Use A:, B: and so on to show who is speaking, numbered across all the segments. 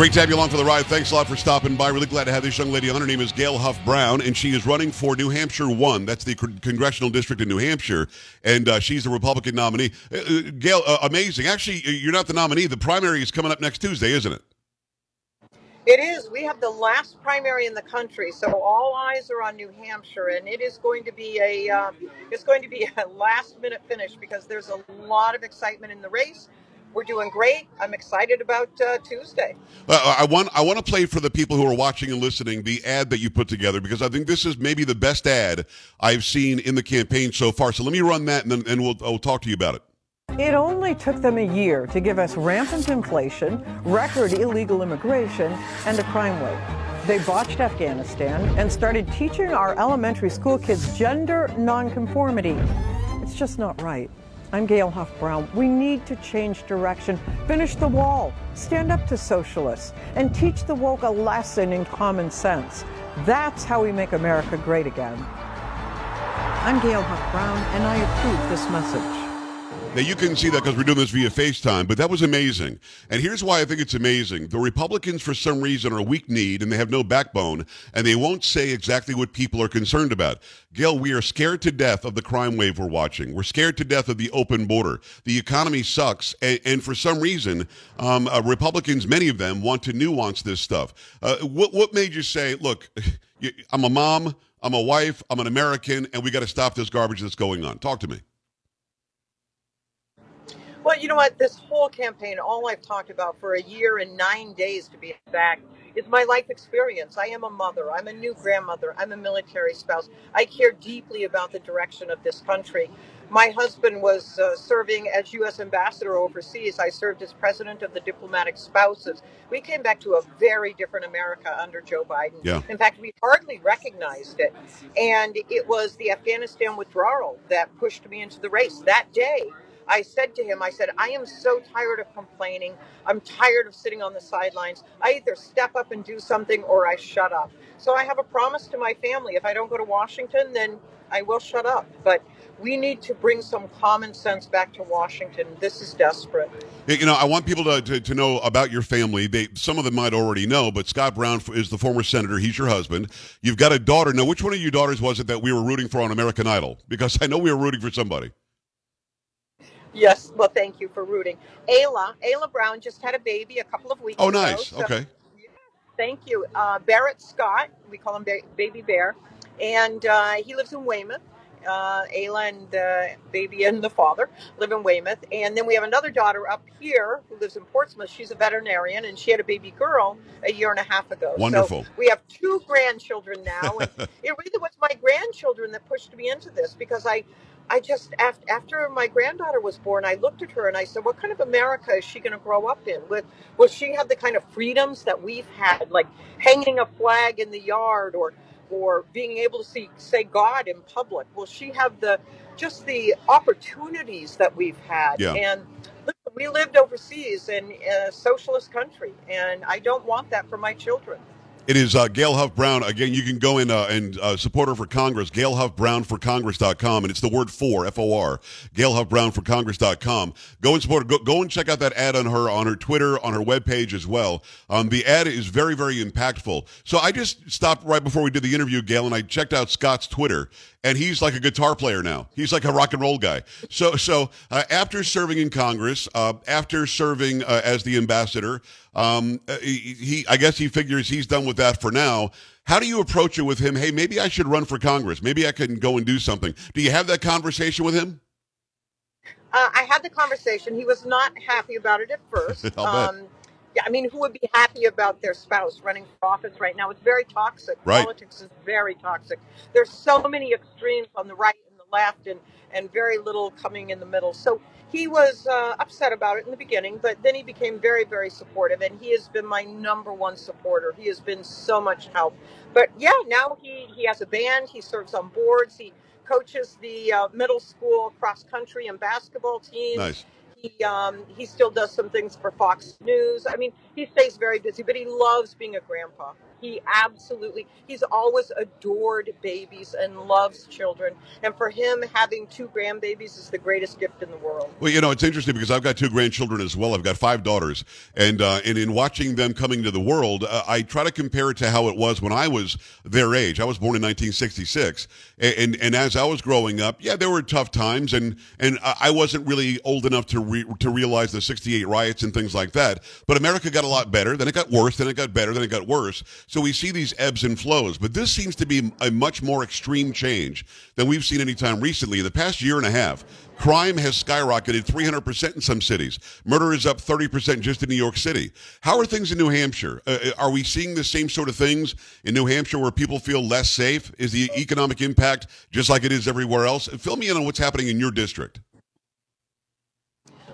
A: Great to have you along for the ride. Thanks a lot for stopping by. Really glad to have this young lady on. Her name is Gail Huff Brown, and she is running for New Hampshire 1. That's the congressional district in New Hampshire, and uh, she's the Republican nominee. Uh, uh, Gail, uh, amazing. Actually, you're not the nominee. The primary is coming up next Tuesday, isn't it?
B: It is. We have the last primary in the country, so all eyes are on New Hampshire, and it is going to be a uh, it's going to be a last minute finish because there's a lot of excitement in the race. We're doing great. I'm excited about uh, Tuesday.
A: Uh, I want I want to play for the people who are watching and listening the ad that you put together because I think this is maybe the best ad I've seen in the campaign so far. So let me run that and then and we'll, I'll talk to you about it.
C: It only took them a year to give us rampant inflation, record illegal immigration, and a crime wave. They botched Afghanistan and started teaching our elementary school kids gender nonconformity. It's just not right. I'm Gail Huff Brown. We need to change direction, finish the wall, stand up to socialists, and teach the woke a lesson in common sense. That's how we make America great again. I'm Gail Huff Brown, and I approve this message.
A: Now, you can see that because we're doing this via FaceTime, but that was amazing. And here's why I think it's amazing. The Republicans, for some reason, are weak kneed and they have no backbone, and they won't say exactly what people are concerned about. Gail, we are scared to death of the crime wave we're watching. We're scared to death of the open border. The economy sucks, and, and for some reason, um, uh, Republicans, many of them, want to nuance this stuff. Uh, what, what made you say, look, I'm a mom, I'm a wife, I'm an American, and we got to stop this garbage that's going on? Talk to me.
B: Well, you know what? This whole campaign, all I've talked about for a year and nine days to be exact, is my life experience. I am a mother. I'm a new grandmother. I'm a military spouse. I care deeply about the direction of this country. My husband was uh, serving as U.S. ambassador overseas. I served as president of the diplomatic spouses. We came back to a very different America under Joe Biden.
A: Yeah.
B: In fact, we hardly recognized it. And it was the Afghanistan withdrawal that pushed me into the race that day. I said to him, I said, I am so tired of complaining. I'm tired of sitting on the sidelines. I either step up and do something or I shut up. So I have a promise to my family. If I don't go to Washington, then I will shut up. But we need to bring some common sense back to Washington. This is desperate.
A: You know, I want people to, to, to, know about your family. They some of them might already know, but Scott Brown is the former senator. He's your husband. You've got a daughter. Now, which one of your daughters was it that we were rooting for on American Idol? Because I know we were rooting for somebody.
B: Yes. Well, thank you for rooting. Ayla, Ayla Brown just had a baby a couple of weeks
A: oh,
B: ago.
A: Oh, nice. So, okay.
B: Thank you. Uh, Barrett Scott, we call him ba- Baby Bear, and uh, he lives in Weymouth. Uh, Ayla and the baby and the father live in Weymouth. And then we have another daughter up here who lives in Portsmouth. She's a veterinarian and she had a baby girl a year and a half ago.
A: Wonderful.
B: So we have two grandchildren now. And it really was my grandchildren that pushed me into this because I I just after after my granddaughter was born, I looked at her and I said, "What kind of America is she going to grow up in? Will, will she have the kind of freedoms that we've had, like hanging a flag in the yard or or being able to see say God in public? Will she have the just the opportunities that we've had?"
A: Yeah.
B: And we lived overseas in a socialist country, and I don't want that for my children.
A: It is uh, Gail Huff Brown. Again, you can go in uh, and uh, support her for Congress, Gail Huff Brown for Congress.com. And it's the word for, F O R, Gail Huff Brown for Congress.com. Go and support her. Go, go, and check out that ad on her, on her Twitter, on her webpage as well. Um, the ad is very, very impactful. So I just stopped right before we did the interview, Gail, and I checked out Scott's Twitter and he's like a guitar player now. He's like a rock and roll guy. So, so uh, after serving in Congress, uh, after serving uh, as the ambassador, um, uh, he, he, I guess he figures he's done with that for now. How do you approach it with him? Hey, maybe I should run for Congress. Maybe I can go and do something. Do you have that conversation with him?
B: Uh, I had the conversation. He was not happy about it at first.
A: um,
B: yeah, I mean, who would be happy about their spouse running for office right now? It's very toxic.
A: Right.
B: Politics is very toxic. There's so many extremes on the right left, and and very little coming in the middle. So he was uh, upset about it in the beginning, but then he became very, very supportive, and he has been my number one supporter. He has been so much help. But yeah, now he he has a band. He serves on boards. He coaches the uh, middle school cross country and basketball teams.
A: Nice.
B: He um, he still does some things for Fox News. I mean, he stays very busy, but he loves being a grandpa. He absolutely, he's always adored babies and loves children. And for him, having two grandbabies is the greatest gift in the world.
A: Well, you know, it's interesting because I've got two grandchildren as well. I've got five daughters, and uh, and in watching them coming to the world, uh, I try to compare it to how it was when I was their age. I was born in 1966, and and, and as I was growing up, yeah, there were tough times, and and I wasn't really old enough to re- to realize the 68 riots and things like that. But America got a lot better, then it got worse, then it got better, then it got worse. So we see these ebbs and flows. But this seems to be a much more extreme change than we've seen any time recently. In the past year and a half, crime has skyrocketed 300% in some cities. Murder is up 30% just in New York City. How are things in New Hampshire? Uh, uh, are we seeing the same sort of things in New Hampshire where people feel less safe? Is the economic impact just like it is everywhere else? Fill me in on what's happening in your district.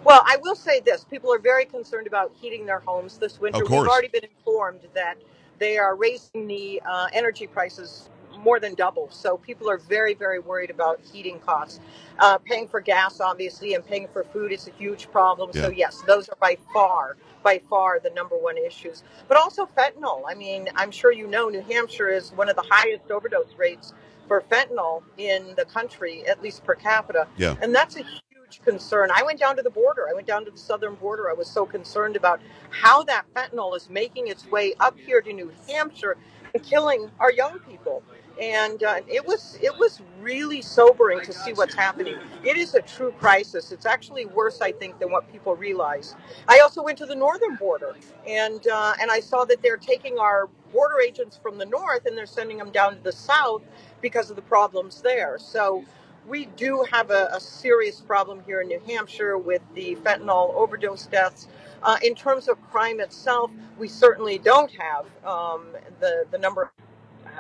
B: Well, I will say this: people are very concerned about heating their homes this winter.
A: Of course.
B: We've already been informed that they are raising the uh, energy prices more than double. So people are very, very worried about heating costs. Uh, paying for gas, obviously, and paying for food is a huge problem. So
A: Yeah.
B: yes, those are by far, by far the number one issues. But also fentanyl. I mean, I'm sure you know New Hampshire is one of the highest overdose rates for fentanyl in the country, at least per capita.
A: Yeah.
B: And that's a huge concern. I went down to the border. I went down to the southern border. I was so concerned about how that fentanyl is making its way up here to New Hampshire and killing our young people. And uh, it was it was really sobering to see what's happening. It is a true crisis. It's actually worse, I think, than what people realize. I also went to the northern border, and uh, and I saw that they're taking our border agents from the north and they're sending them down to the south because of the problems there. So we do have a, a serious problem here in New Hampshire with the fentanyl overdose deaths. Uh, in terms of crime itself, we certainly don't have um, the the number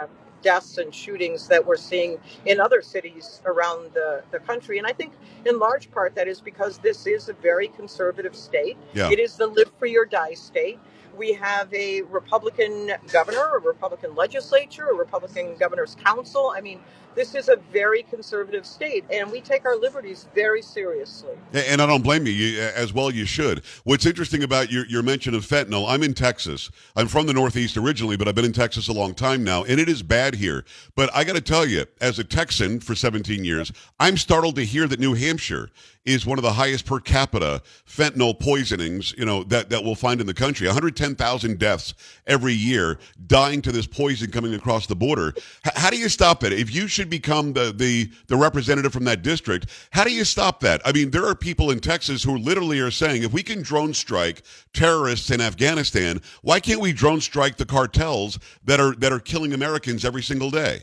B: of deaths and shootings that we're seeing in other cities around the, the country. And I think in large part that is because this is a very conservative state.
A: Yeah.
B: It is the live free or die state. We have a Republican governor, a Republican legislature, a Republican governor's council. I mean, this is a very conservative state, and we take our liberties very seriously.
A: And I don't blame you, you as well. You should. What's interesting about your, your mention of fentanyl, I'm in Texas. I'm from the Northeast originally, but I've been in Texas a long time now, and it is bad here. But I got to tell you, as a Texan for 17 years, I'm startled to hear that New Hampshire is one of the highest per capita fentanyl poisonings, you know, that, that we'll find in the country. 110,000 deaths every year dying to this poison coming across the border. H- how do you stop it? If you should become the, the, the representative from that district, how do you stop that? I mean, there are people in Texas who literally are saying, if we can drone strike terrorists in Afghanistan, why can't we drone strike the cartels that are, that are killing Americans every single day?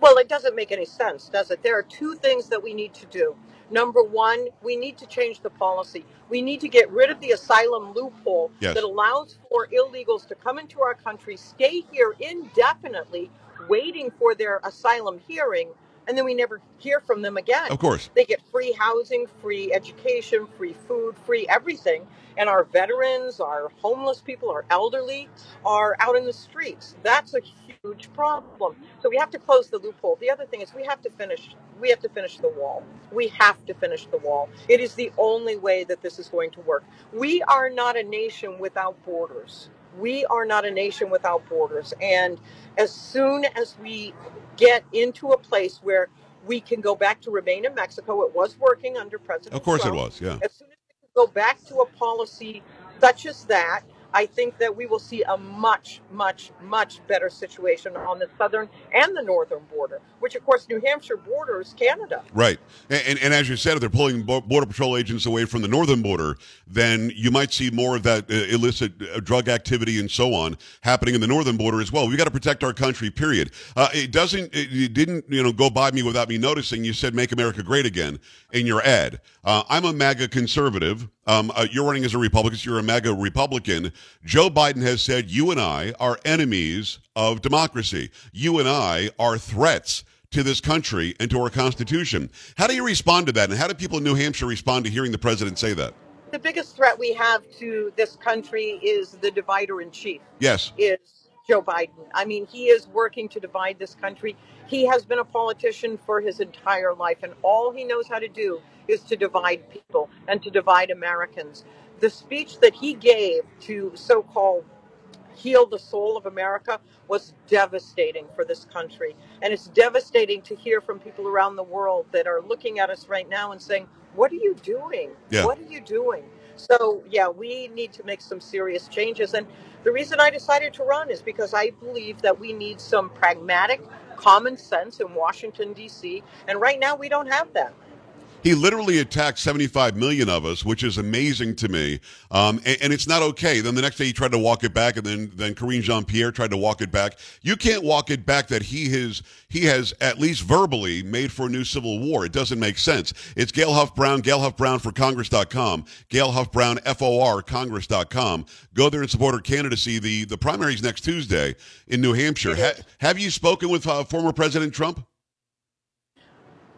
B: Well, it doesn't make any sense, does it? There are two things that we need to do. Number one, we need to change the policy. We need to get rid of the asylum loophole
A: Yes.
B: that allows for illegals to come into our country, stay here indefinitely, waiting for their asylum hearing, and then we never hear from them again.
A: Of course.
B: They get free housing, free education, free food, free everything. And our veterans, our homeless people, our elderly are out in the streets. That's a huge problem. So we have to close the loophole. The other thing is we have to finish we have to finish the wall. We have to finish the wall. It is the only way that this is going to work. We are not a nation without borders. We are not a nation without borders. And as soon as we get into a place where we can go back to remain in Mexico, it was working under President
A: Of course it
B: Trump.
A: was, yeah.
B: As soon as we can go back to a policy such as that, I think that we will see a much, much, much better situation on the southern and the northern border, which of course New Hampshire borders Canada.
A: Right. And, and, and as you said, if they're pulling Border Patrol agents away from the northern border, then you might see more of that uh, illicit uh, drug activity and so on happening in the northern border as well. We've got to protect our country, period. Uh, it doesn't, it, it didn't, you know, go by me without me noticing. You said, make America great again in your ad. Uh, I'm a MAGA conservative. Um, uh, you're running as a Republican. So you're a MAGA Republican. Joe Biden has said, you and I are enemies of democracy. You and I are threats to this country and to our Constitution. How do you respond to that? And how do people in New Hampshire respond to hearing the president say that?
B: The biggest threat we have to this country is the divider in chief.
A: Yes.
B: is Joe Biden. I mean, he is working to divide this country. He has been a politician for his entire life, and all he knows how to do is to divide people and to divide Americans. The speech that he gave to so called heal the soul of America was devastating for this country. And it's devastating to hear from people around the world that are looking at us right now and saying, What are you doing?
A: Yeah.
B: What are you doing? So, yeah, we need to make some serious changes. And the reason I decided to run is because I believe that we need some pragmatic common sense in Washington, D.C. And right now, we don't have that.
A: He literally attacked 75 million of us, which is amazing to me. Um, and, and, it's not okay. Then the next day he tried to walk it back, and then then Karine Jean Pierre tried to walk it back. You can't walk it back that he has he has at least verbally made for a new civil war. It doesn't make sense. It's Gail Huff Brown, Gail Huff Brown for Congress.com, Gail Huff Brown FOR Congress.com. Go there and support her candidacy. The the primaries next Tuesday in New Hampshire. Ha, have you spoken with uh, former President Trump?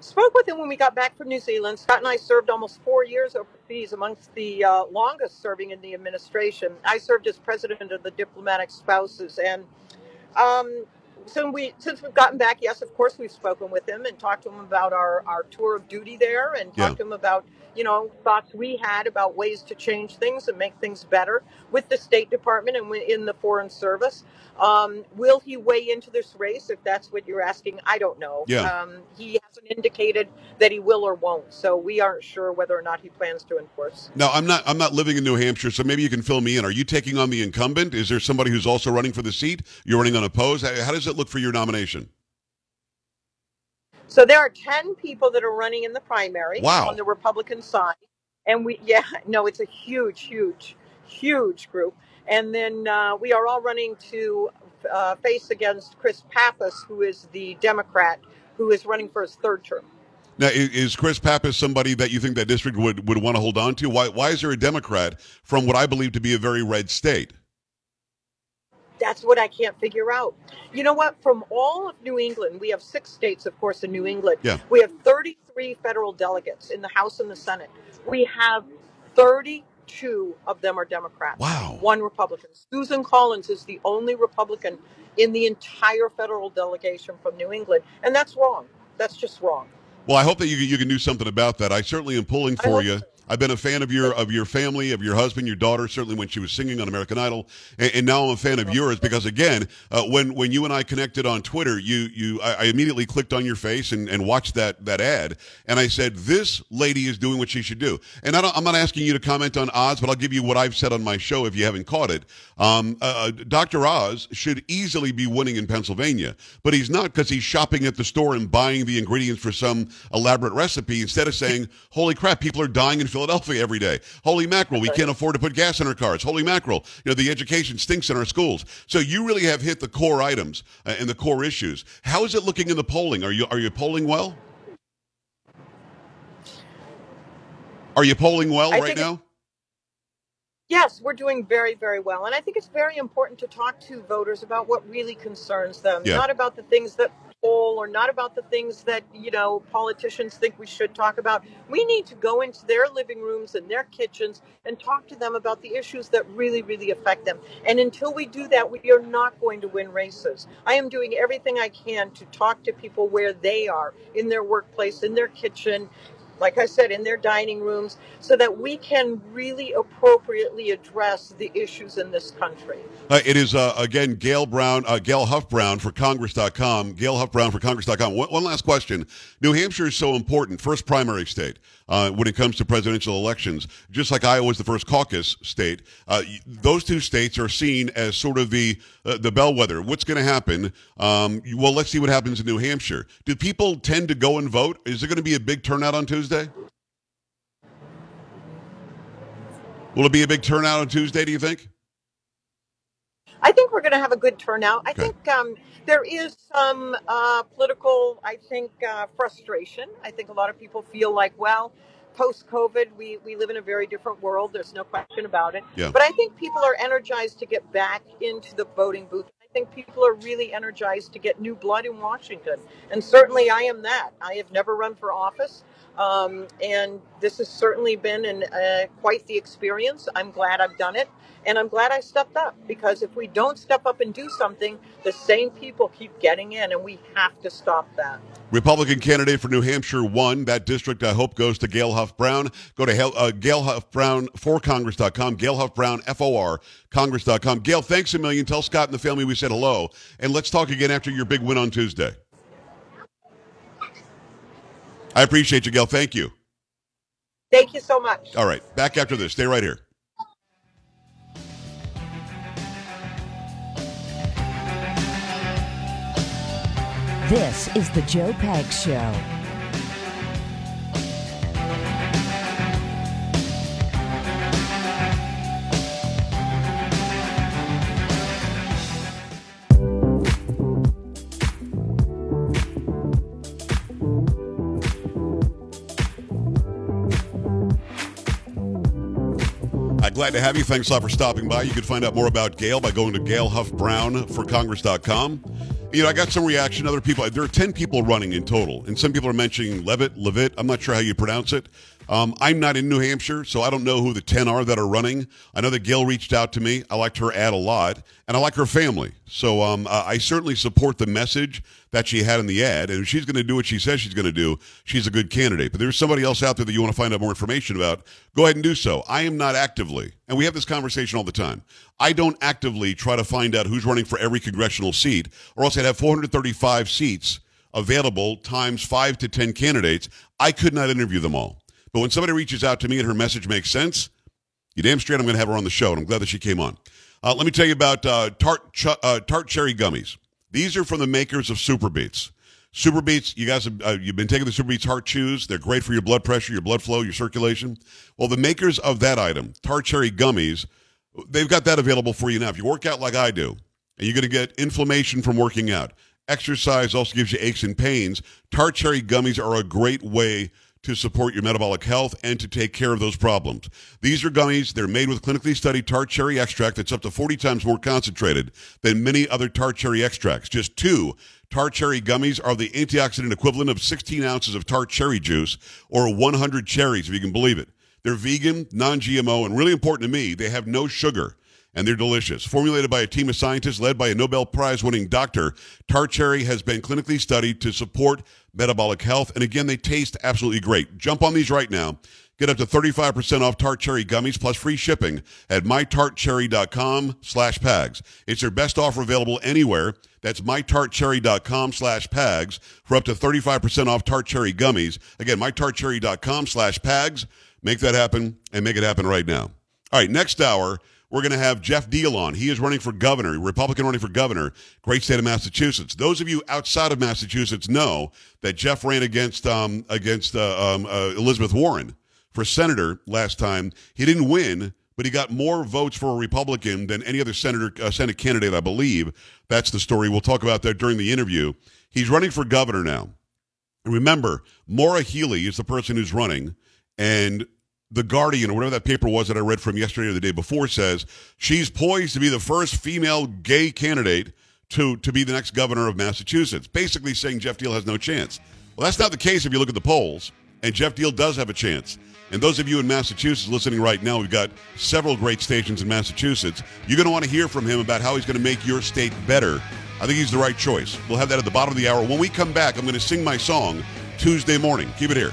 B: Spoke with him when we got back from New Zealand. Scott and I served almost four years overseas, amongst the uh, longest serving in the administration. I served as president of the diplomatic spouses, and um, so we since we've gotten back, yes, of course we've spoken with him and talked to him about our our tour of duty there, and talked yeah. to him about you know thoughts we had about ways to change things and make things better with the State Department and in the Foreign Service. Um, will he weigh into this race? If that's what you're asking, I don't know.
A: Yeah.
B: Um, he hasn't indicated that he will or won't, so we aren't sure whether or not he plans to enforce.
A: No, I'm not. I'm not living in New Hampshire, so maybe you can fill me in. Are you taking on the incumbent? Is there somebody who's also running for the seat? You're running unopposed. How does it look for your nomination?
B: So there are ten people that are running in the primary
A: wow.
B: on the Republican side, and we yeah no, it's a huge, huge, huge group. And then uh, we are all running to uh, face against Chris Pappas, who is the Democrat who is running for his third term.
A: Now, is Chris Pappas somebody that you think that district would, would want to hold on to? Why, why is there a Democrat from what I believe to be a very red state?
B: That's what I can't figure out. You know what? From all of New England, we have six states, of course, in New England.
A: Yeah.
B: We have 33 federal delegates in the House and the Senate. We have 32 of them are Democrats.
A: Wow.
B: One Republican. Susan Collins is the only Republican in the entire federal delegation from New England. And that's wrong. That's just wrong.
A: Well, I hope that you, you can do something about that. I certainly am pulling for you. So. I've been a fan of your of your family, of your husband, your daughter. Certainly when she was singing on American Idol, and, and now I'm a fan of yours because again, uh, when when you and I connected on Twitter, you you I, I immediately clicked on your face and, and watched that that ad, and I said this lady is doing what she should do. And I am not asking you to comment on Oz, but I'll give you what I've said on my show if you haven't caught it. Um, uh, uh Dr. Oz should easily be winning in Pennsylvania, but he's not because he's shopping at the store and buying the ingredients for some elaborate recipe instead of saying, "Holy crap, people are dying in Philadelphia every day. Holy mackerel, we can't afford to put gas in our cars. Holy mackerel, you know, the education stinks in our schools. So you really have hit the core items uh, and the core issues. How is it looking in the polling? Are you are you polling well? Are you polling well
B: I
A: right now?
B: Yes, we're doing very, very well. And I think it's very important to talk to voters about what really concerns them,
A: yeah.
B: not about the things that or not about the things that, you know, politicians think we should talk about. We need to go into their living rooms and their kitchens and talk to them about the issues that really, really affect them. And until we do that, we are not going to win races. I am doing everything I can to talk to people where they are in their workplace, in their kitchen, like I said, in their dining rooms, so that we can really appropriately address the issues in this country.
A: Uh, it is, uh, again, Gail Brown, uh, Gail Huff Brown for Congress.com. Gail Huff Brown for Congress.com. One, one last question. New Hampshire is so important, first primary state uh, when it comes to presidential elections, just like Iowa is the first caucus state. Uh, those two states are seen as sort of the, uh, the bellwether. What's going to happen? Um, well, let's see what happens in New Hampshire. Do people tend to go and vote? Is there going to be a big turnout on Tuesday? Will it be a big turnout on Tuesday, do you think?
B: I think we're going to have a good turnout. I think um, there is some uh, political, I think, uh, frustration. I think a lot of people feel like, well, post COVID, we, we live in a very different world. There's no question about it.
A: Yeah.
B: But I think people are energized to get back into the voting booth. I think people are really energized to get new blood in Washington. And certainly I am that. I have never run for office. Um, and this has certainly been an, uh, quite the experience. I'm glad I've done it. And I'm glad I stepped up because if we don't step up and do something, the same people keep getting in, and we have to stop that.
A: Republican candidate for New Hampshire won. That district, I hope, goes to Gail Huff Brown. Go to uh, Gail Huff Brown for Congress.com, Gail Huff Brown, F O R, Congress.com. Gail, thanks a million. Tell Scott and the family we said hello. And let's talk again after your big win on Tuesday. I appreciate you, Gail. Thank you.
B: Thank you so much.
A: All right. Back after this. Stay right here.
D: This is the Joe Pags Show.
A: Glad to have you. Thanks a lot for stopping by. You can find out more about Gail by going to Gail Huff Brown for Congress.com. You know, I got some reaction. Other people, there are 10 people running in total, and some people are mentioning Leavitt, Leavitt. I'm not sure how you pronounce it. Um, I'm not in New Hampshire, so I don't know who the 10 are that are running. I know that Gail reached out to me. I liked her ad a lot, and I like her family. So um, uh, I certainly support the message that she had in the ad. And if she's going to do what she says she's going to do, she's a good candidate. But there's somebody else out there that you want to find out more information about, go ahead and do so. I am not actively, and we have this conversation all the time. I don't actively try to find out who's running for every congressional seat, or else I'd have 435 seats available times five to 10 candidates. I could not interview them all. But when somebody reaches out to me and her message makes sense, you damn straight I'm going to have her on the show, and I'm glad that she came on. Uh, let me tell you about uh, tart, ch- uh, tart cherry gummies. These are from the makers of Super Beets. Super Beets, you guys have uh, you've been taking the Super Beets Heart Chews. They're great for your blood pressure, your blood flow, your circulation. Well, the makers of that item, tart cherry gummies, they've got that available for you now. If you work out like I do, and you're going to get inflammation from working out, exercise also gives you aches and pains. Tart cherry gummies are a great way to support your metabolic health and to take care of those problems. These are gummies. They're made with clinically studied tart cherry extract that's up to 40 times more concentrated than many other tart cherry extracts. Just two tart cherry gummies are the antioxidant equivalent of 16 ounces of tart cherry juice or 100 cherries, if you can believe it. They're vegan, non GMO, and really important to me, they have no sugar and they're delicious. Formulated by a team of scientists led by a Nobel Prize winning doctor, tart cherry has been clinically studied to support metabolic health. And again, they taste absolutely great. Jump on these right now. Get up to 35% off tart cherry gummies plus free shipping at mytartcherry.com slash pags. It's their best offer available anywhere. That's mytartcherry.com slash pags for up to 35% off tart cherry gummies. Again, mytartcherry.com slash pags. Make that happen and make it happen right now. All right, next hour, we're going to have Geoff Diehl on. He is running for governor, Republican running for governor, great state of Massachusetts. Those of you outside of Massachusetts know that Geoff ran against um, against uh, um, uh, Elizabeth Warren for senator last time. He didn't win, but he got more votes for a Republican than any other senator uh, Senate candidate, I believe. That's the story. We'll talk about that during the interview. He's running for governor now. And remember, Maura Healey is the person who's running, and the Guardian, or whatever that paper was that I read from yesterday or the day before, says she's poised to be the first female gay candidate to, to be the next governor of Massachusetts, basically saying Geoff Diehl has no chance. Well, that's not the case if you look at the polls, and Geoff Diehl does have a chance. And those of you in Massachusetts listening right now, we've got several great stations in Massachusetts. You're going to want to hear from him about how he's going to make your state better. I think he's the right choice. We'll have that at the bottom of the hour. When we come back, I'm going to sing my song Tuesday morning. Keep it here.